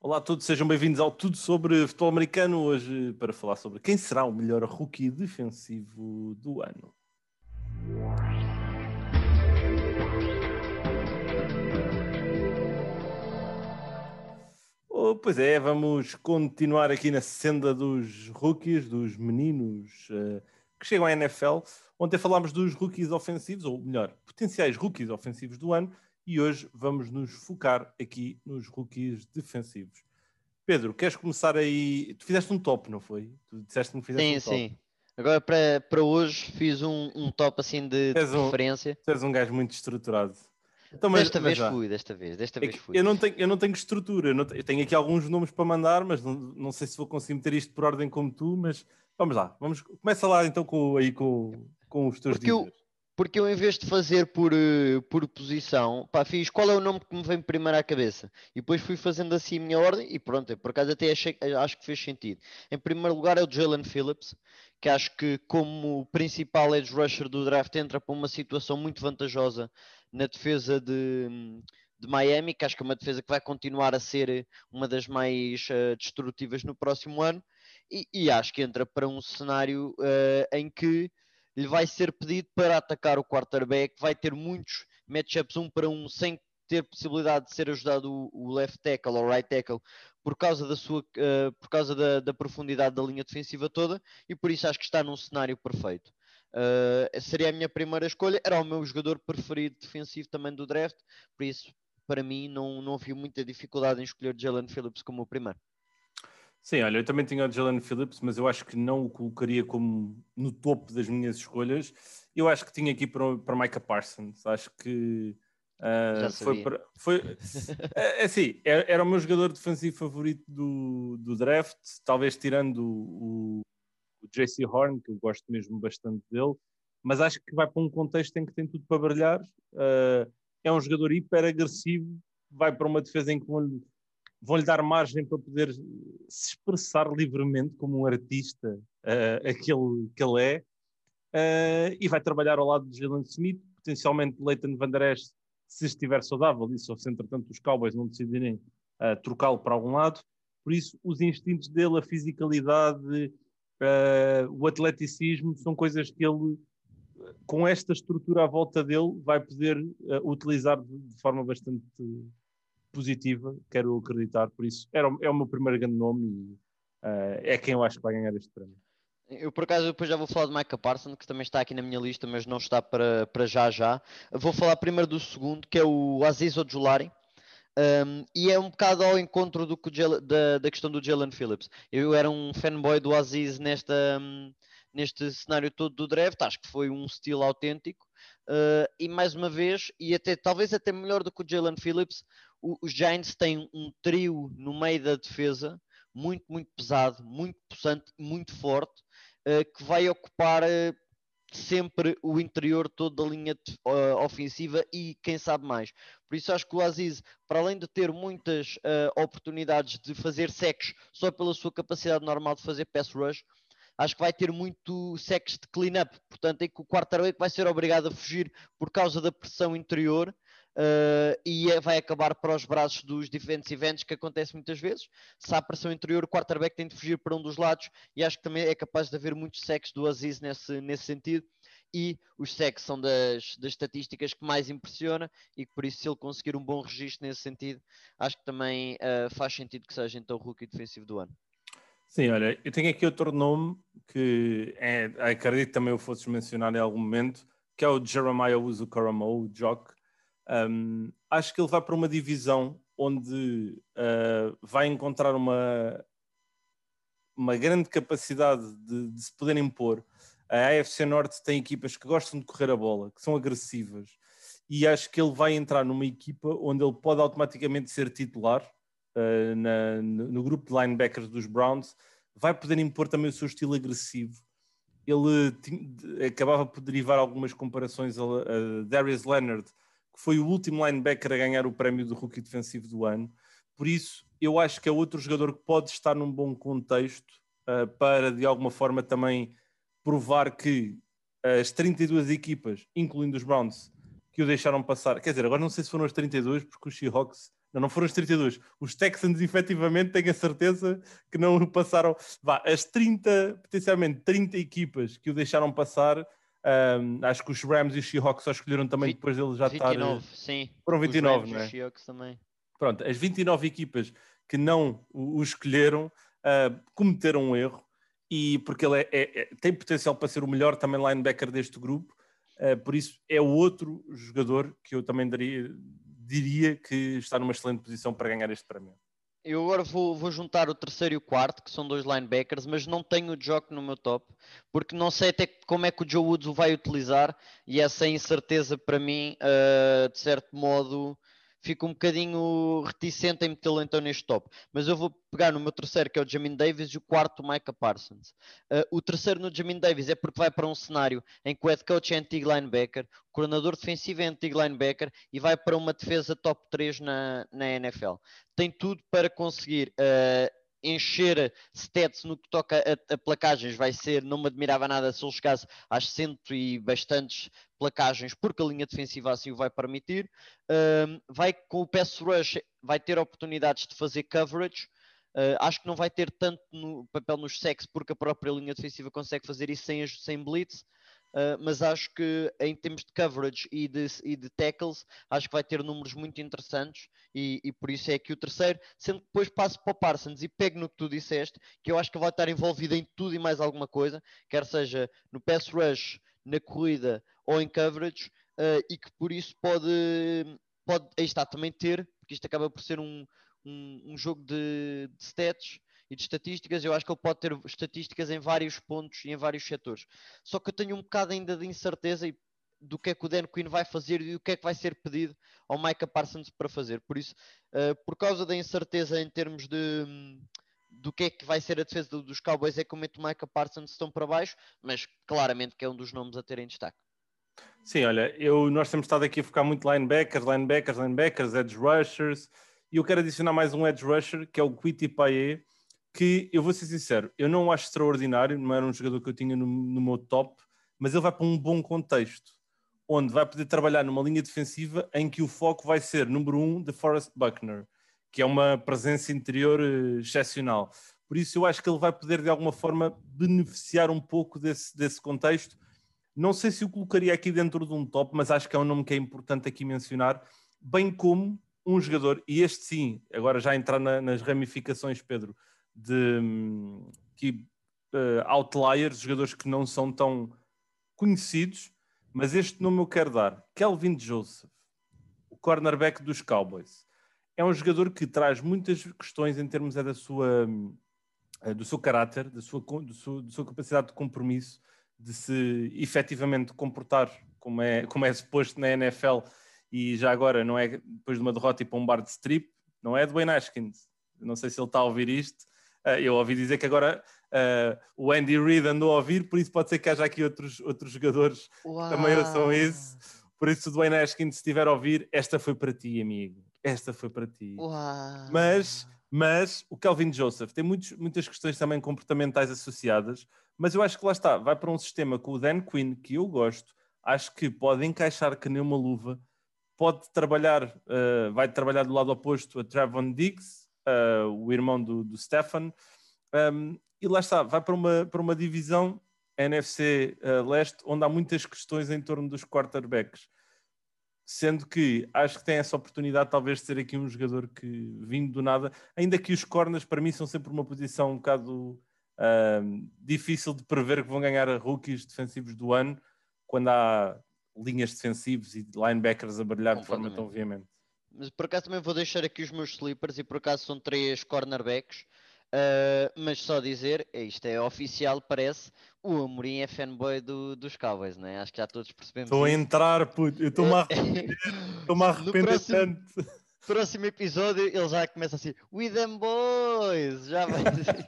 Olá a todos, sejam bem-vindos ao Tudo sobre Futebol Americano. Hoje para falar sobre quem será o melhor rookie defensivo do ano. Oh, pois é, vamos continuar aqui na senda dos rookies, dos meninos uh, que chegam à NFL. Ontem falámos dos rookies ofensivos, ou melhor, potenciais rookies ofensivos do ano, e hoje vamos nos focar aqui nos rookies defensivos. Pedro, queres começar aí? Tu fizeste um top, não foi? Tu disseste-me que fizeste sim, um top. Sim, sim. Agora para, para hoje fiz um, um top assim de, de um, preferência. Tu és um gajo muito estruturado. Então, mas, desta mas vez já. fui, desta vez, desta é vez fui. Eu não tenho, eu não tenho estrutura, eu, não tenho, eu tenho aqui alguns nomes para mandar, mas não, não sei se vou conseguir meter isto por ordem como tu, mas vamos lá, vamos, começa lá então com, aí com, com os teus Porque eu, porque eu, em vez de fazer por, uh, por posição, pá, fiz qual é o nome que me vem primeiro à cabeça. E depois fui fazendo assim a minha ordem e pronto, por acaso até achei, acho que fez sentido. Em primeiro lugar é o Jalen Phillips, que acho que como principal edge rusher do draft entra para uma situação muito vantajosa na defesa de, de Miami, que acho que é uma defesa que vai continuar a ser uma das mais uh, destrutivas no próximo ano. E, e, acho que entra para um cenário uh, em que lhe vai ser pedido para atacar o quarterback, vai ter muitos matchups um para um sem ter possibilidade de ser ajudado o, left tackle ou right tackle por causa da sua uh, por causa da, da, profundidade da linha defensiva toda e por isso acho que está num cenário perfeito. Uh, seria a minha primeira escolha, era o meu jogador preferido defensivo também do draft, por isso para mim não, não vi muita dificuldade em escolher Jalen Phillips como o primeiro. Sim, olha, eu também tinha o Jalen Phillips, mas eu acho que não o colocaria como no topo das minhas escolhas. Eu acho que tinha aqui para, para Micah Parsons. Acho que uh, foi para. Foi, é, é assim, era, era, o meu jogador defensivo favorito do, do draft, talvez tirando o, o JC Horn, que eu gosto mesmo bastante dele, mas acho que vai para um contexto em que tem tudo para brilhar. Uh, é um jogador hiper agressivo, vai para uma defesa em que vão vão-lhe dar margem para poder se expressar livremente como um artista uh, aquele que ele é, uh, e vai trabalhar ao lado de Jalen Smith, potencialmente Leighton Van Der Esch, se estiver saudável, e se entretanto os Cowboys não decidirem uh, trocá-lo para algum lado. Por isso, os instintos dele, a fisicalidade, o atleticismo, são coisas que ele, com esta estrutura à volta dele, vai poder utilizar de, de forma bastante positiva, quero acreditar, por isso era, é o meu primeiro grande nome e uh, é quem eu acho que vai ganhar este prémio. Eu, por acaso, depois já vou falar de Micah Parsons, que também está aqui na minha lista, mas não está para, para já já. Vou falar primeiro do segundo, que é o Aziz Ojulari. Um, e é um bocado ao encontro do da, da questão do Jalen Phillips. Eu era um fanboy do Aziz nesta, um, neste cenário todo do draft, acho que foi um estilo autêntico. Uh, e mais uma vez, e até talvez até melhor do que o Jalen Phillips, os Giants têm um trio no meio da defesa muito, muito pesado, muito possante, muito forte, uh, que vai ocupar uh, sempre o interior todo da linha uh, ofensiva e quem sabe mais. Por isso acho que o Aziz, para além de ter muitas oportunidades de fazer sacks só pela sua capacidade normal de fazer pass rush, acho que vai ter muito sacks de clean-up, portanto é que o quarterback vai ser obrigado a fugir por causa da pressão interior uh, e é, vai acabar para os braços dos defensive ends, que acontece muitas vezes. Se há pressão interior, o quarterback tem de fugir para um dos lados e acho que também é capaz de haver muitos sacks do Aziz nesse, nesse sentido. E os sacks são das, das estatísticas que mais impressiona e por isso, se ele conseguir um bom registro nesse sentido, acho que também uh, faz sentido que seja então o rookie defensivo do ano. Sim, olha, eu tenho aqui outro nome que é, acredito que também o fosses mencionar em algum momento, que é o Jeremiah Uzu Karamo, o Jock, um, acho que ele vai para uma divisão onde uh, vai encontrar uma, uma grande capacidade de, de, se poder impor. A AFC Norte tem equipas que gostam de correr a bola, que são agressivas, e acho que ele vai entrar numa equipa onde ele pode automaticamente ser titular uh, na, no grupo de linebackers dos Browns, vai poder impor também o seu estilo agressivo. Ele acabava por derivar algumas comparações a, a Darius Leonard, que foi o último linebacker a ganhar o prémio do rookie defensivo do ano. Por isso, eu acho que é outro jogador que pode estar num bom contexto uh, para, de alguma forma, também provar que as 32 equipas, incluindo os Browns, que o deixaram passar, quer dizer, agora não sei se foram as 32, porque os Seahawks, Não, não foram os 32. Os Texans, efetivamente, tenho a certeza que não passaram. Vá, as 30, potencialmente 30 equipas que o deixaram passar, um, acho que os Rams e os Seahawks só escolheram também depois dele já 29, estar. sim. Foram 29, não é? Os Seahawks também. Pronto, as 29 equipas que não o, escolheram uh, cometeram um erro e porque ele é, é, é, tem potencial para ser o melhor também linebacker deste grupo, por isso é outro jogador que eu também daria, diria que está numa excelente posição para ganhar este prémio. Eu agora vou, vou, juntar o terceiro e o quarto, que são dois linebackers, mas não tenho o Jock no meu top, porque não sei até como é que o Joe Woods o vai utilizar, e essa incerteza para mim, uh, de certo modo, fico um bocadinho reticente em metê-lo então neste top. Mas eu vou pegar no meu terceiro, que é o Jamin Davis, e o quarto, o Micah Parsons. Uh, o terceiro no Jamin Davis é porque vai para um cenário em que o head coach é antigo linebacker, o coordenador defensivo é antigo linebacker e vai para uma defesa top 3 na, na NFL. Tem tudo para conseguir uh, encher stats no que toca a, a, placagens vai ser, não me admirava nada se ele chegasse às cento e bastantes placagens, porque a linha defensiva assim o vai permitir. Um, vai com o pass rush, vai ter oportunidades de fazer coverage. Uh, acho que não vai ter tanto no papel nos sacks, porque a própria linha defensiva consegue fazer isso sem, sem blitz. Uh, mas acho que em termos de coverage e de, e de, tackles, acho que vai ter números muito interessantes e, e, por isso é que o terceiro, sendo que depois passo para o Parsons e pego no que tu disseste, que eu acho que vai estar envolvido em tudo e mais alguma coisa, quer seja no pass rush, na corrida ou em coverage, uh, e que por isso pode, pode aí está, também ter, porque isto acaba por ser um, um, um jogo de, de stats e de estatísticas, eu acho que ele pode ter estatísticas em vários pontos e em vários setores. Só que eu tenho um bocado ainda de incerteza do que é que o Dan Quinn vai fazer e o que é que vai ser pedido ao Micah Parsons para fazer. Por isso, uh, por causa da incerteza em termos de do que é que vai ser a defesa dos Cowboys, é que o Micah Parsons estão para baixo, mas claramente que é um dos nomes a ter em destaque. Sim, olha, eu, nós temos estado aqui a focar muito linebackers, linebackers, linebackers, edge rushers, e eu quero adicionar mais um edge rusher, que é o Quiti Paye, que eu vou ser sincero, eu não o acho extraordinário, não era um jogador que eu tinha no, no meu top, mas ele vai para um bom contexto, onde vai poder trabalhar numa linha defensiva em que o foco vai ser, número um, de Forrest Buckner, que é uma presença interior uh, excepcional. Por isso eu acho que ele vai poder, de alguma forma, beneficiar um pouco desse, desse contexto. Não sei se o colocaria aqui dentro de um top, mas acho que é um nome que é importante aqui mencionar, bem como um jogador, e este sim, agora já entrar na, nas ramificações, Pedro, de que, uh, outliers, jogadores que não são tão conhecidos, mas este nome eu quero dar. Kelvin Joseph, o cornerback dos Cowboys. É um jogador que traz muitas questões em termos é da sua, uh, do seu caráter, da sua, do seu, da sua capacidade de compromisso, de se efetivamente comportar como é, como é suposto na NFL e já agora não é depois de uma derrota e para um bar de strip, não é Dwayne Ashkins. Não sei se ele está a ouvir isto, eu ouvi dizer que agora uh, o Andy Reid andou a ouvir, por isso pode ser que haja aqui outros, outros jogadores Uau. que também são isso. Por isso, o Dwayne Ashkin, se estiver a ouvir, esta foi para ti, amigo. Esta foi para ti. Uau. Mas, mas o Calvin Joseph tem muitos, muitas questões também comportamentais associadas, mas eu acho que lá está, vai para um sistema com o Dan Quinn, que eu gosto, acho que pode encaixar que nem uma luva, pode trabalhar, uh, vai trabalhar do lado oposto a Trevon Diggs, uh, o irmão do, do Stefan, um, e lá está, vai para uma, para uma divisão NFC uh, ah, leste onde há muitas questões em torno dos quarterbacks. Sendo que acho que tem essa oportunidade, talvez, de ser aqui um jogador que, vindo do nada, ainda que os corners para mim são sempre uma posição um bocado difícil de prever que vão ganhar rookies defensivos do ano, quando há linhas defensivas e linebackers a brilhar de forma tão veemente. Mas por acaso também vou deixar aqui os meus sleepers e por acaso são três cornerbacks. Uh, mas só dizer, é isto é oficial, parece. O Amorim é fanboy do, dos Cowboys, não é? Acho que já todos percebemos. Estou a entrar, puto. Eu estou-me a arrepender, estou-me a arrepender próximo, tanto. Próximo episódio ele já começa assim: We them boys! Já vai dizer.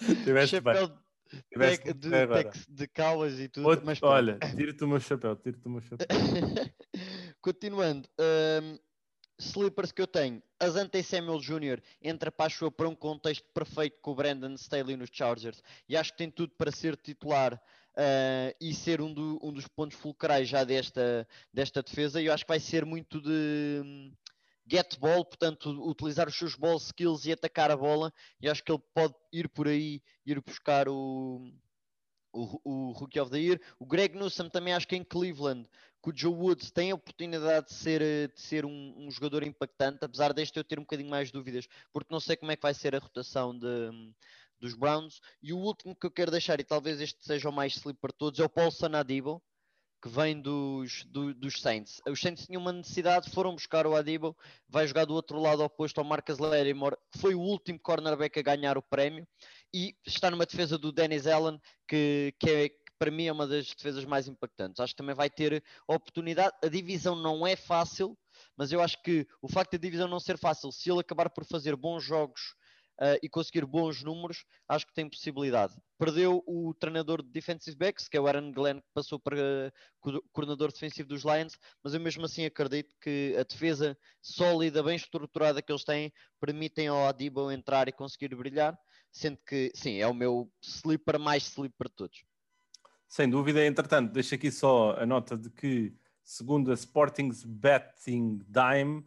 Tiveste chapéu bem. de, de, de Cowboys e tudo. Outro, mas, olha, tira-te o meu chapéu, tira-te o meu chapéu. Continuando. Um, Slippers que eu tenho, Azante Samuel Jr. entra para, para um contexto perfeito com o Brandon Staley nos Chargers e acho que tem tudo para ser titular uh, e ser um, do, um, dos pontos fulcrais já desta, desta defesa. E eu acho que vai ser muito de um, get ball, portanto, utilizar os seus ball skills e atacar a bola. E acho que ele pode ir por aí, ir buscar o, o, o Rookie of the Year. O Greg Newsom também acho que em Cleveland, que o Joe Woods tem a oportunidade de ser, de ser um, um, jogador impactante, apesar deste eu ter um bocadinho mais dúvidas, porque não sei como é que vai ser a rotação de, dos Browns. E o último que eu quero deixar, e talvez este seja o mais sleeper para todos, é o Paul Sanadibo, que vem dos, do, dos Saints. Os Saints tinham uma necessidade, foram buscar o Adibo, vai jogar do outro lado oposto ao Marcus Lattimore, que foi o último cornerback a ganhar o prémio, e está numa defesa do Dennis Allen, que, que, é, para mim é uma das defesas mais impactantes. Acho que também vai ter oportunidade. A divisão não é fácil, mas eu acho que o facto da divisão não ser fácil, se ele acabar por fazer bons jogos uh, e conseguir bons números, acho que tem possibilidade. Perdeu o treinador de defensive backs, que é o Aaron Glenn, que passou para uh, coordenador defensivo dos Lions, mas eu mesmo assim acredito que a defesa sólida, bem estruturada que eles têm, permitem ao Adibo entrar e conseguir brilhar, sendo que, sim, é o meu sleeper mais sleeper de todos. Sem dúvida, entretanto, deixo aqui só a nota de que, segundo a Sporting's Betting Dime,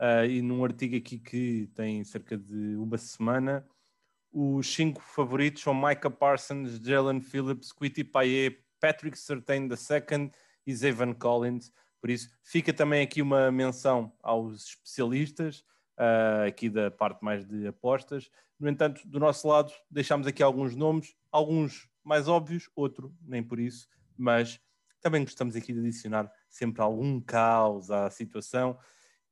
uh, e num artigo aqui que tem cerca de uma semana, os cinco favoritos são Micah Parsons, Jalen Phillips, Quitty Payet, Patrick Surtain II e Zayvon Collins. Por isso, fica também aqui uma menção aos especialistas, uh, aqui da parte mais de apostas. No entanto, do nosso lado, deixamos aqui alguns nomes, alguns mais óbvios, outro nem por isso, mas também gostamos aqui de adicionar sempre algum caos à situação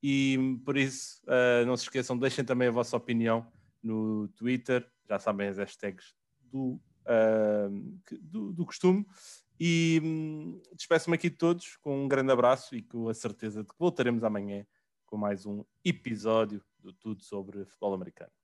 e por isso, uh, não se esqueçam, deixem também a vossa opinião no Twitter, já sabem as hashtags do, uh, do, do, costume. E um, despeço-me aqui de todos com um grande abraço e com a certeza de que voltaremos amanhã com mais um episódio do Tudo sobre Futebol Americano.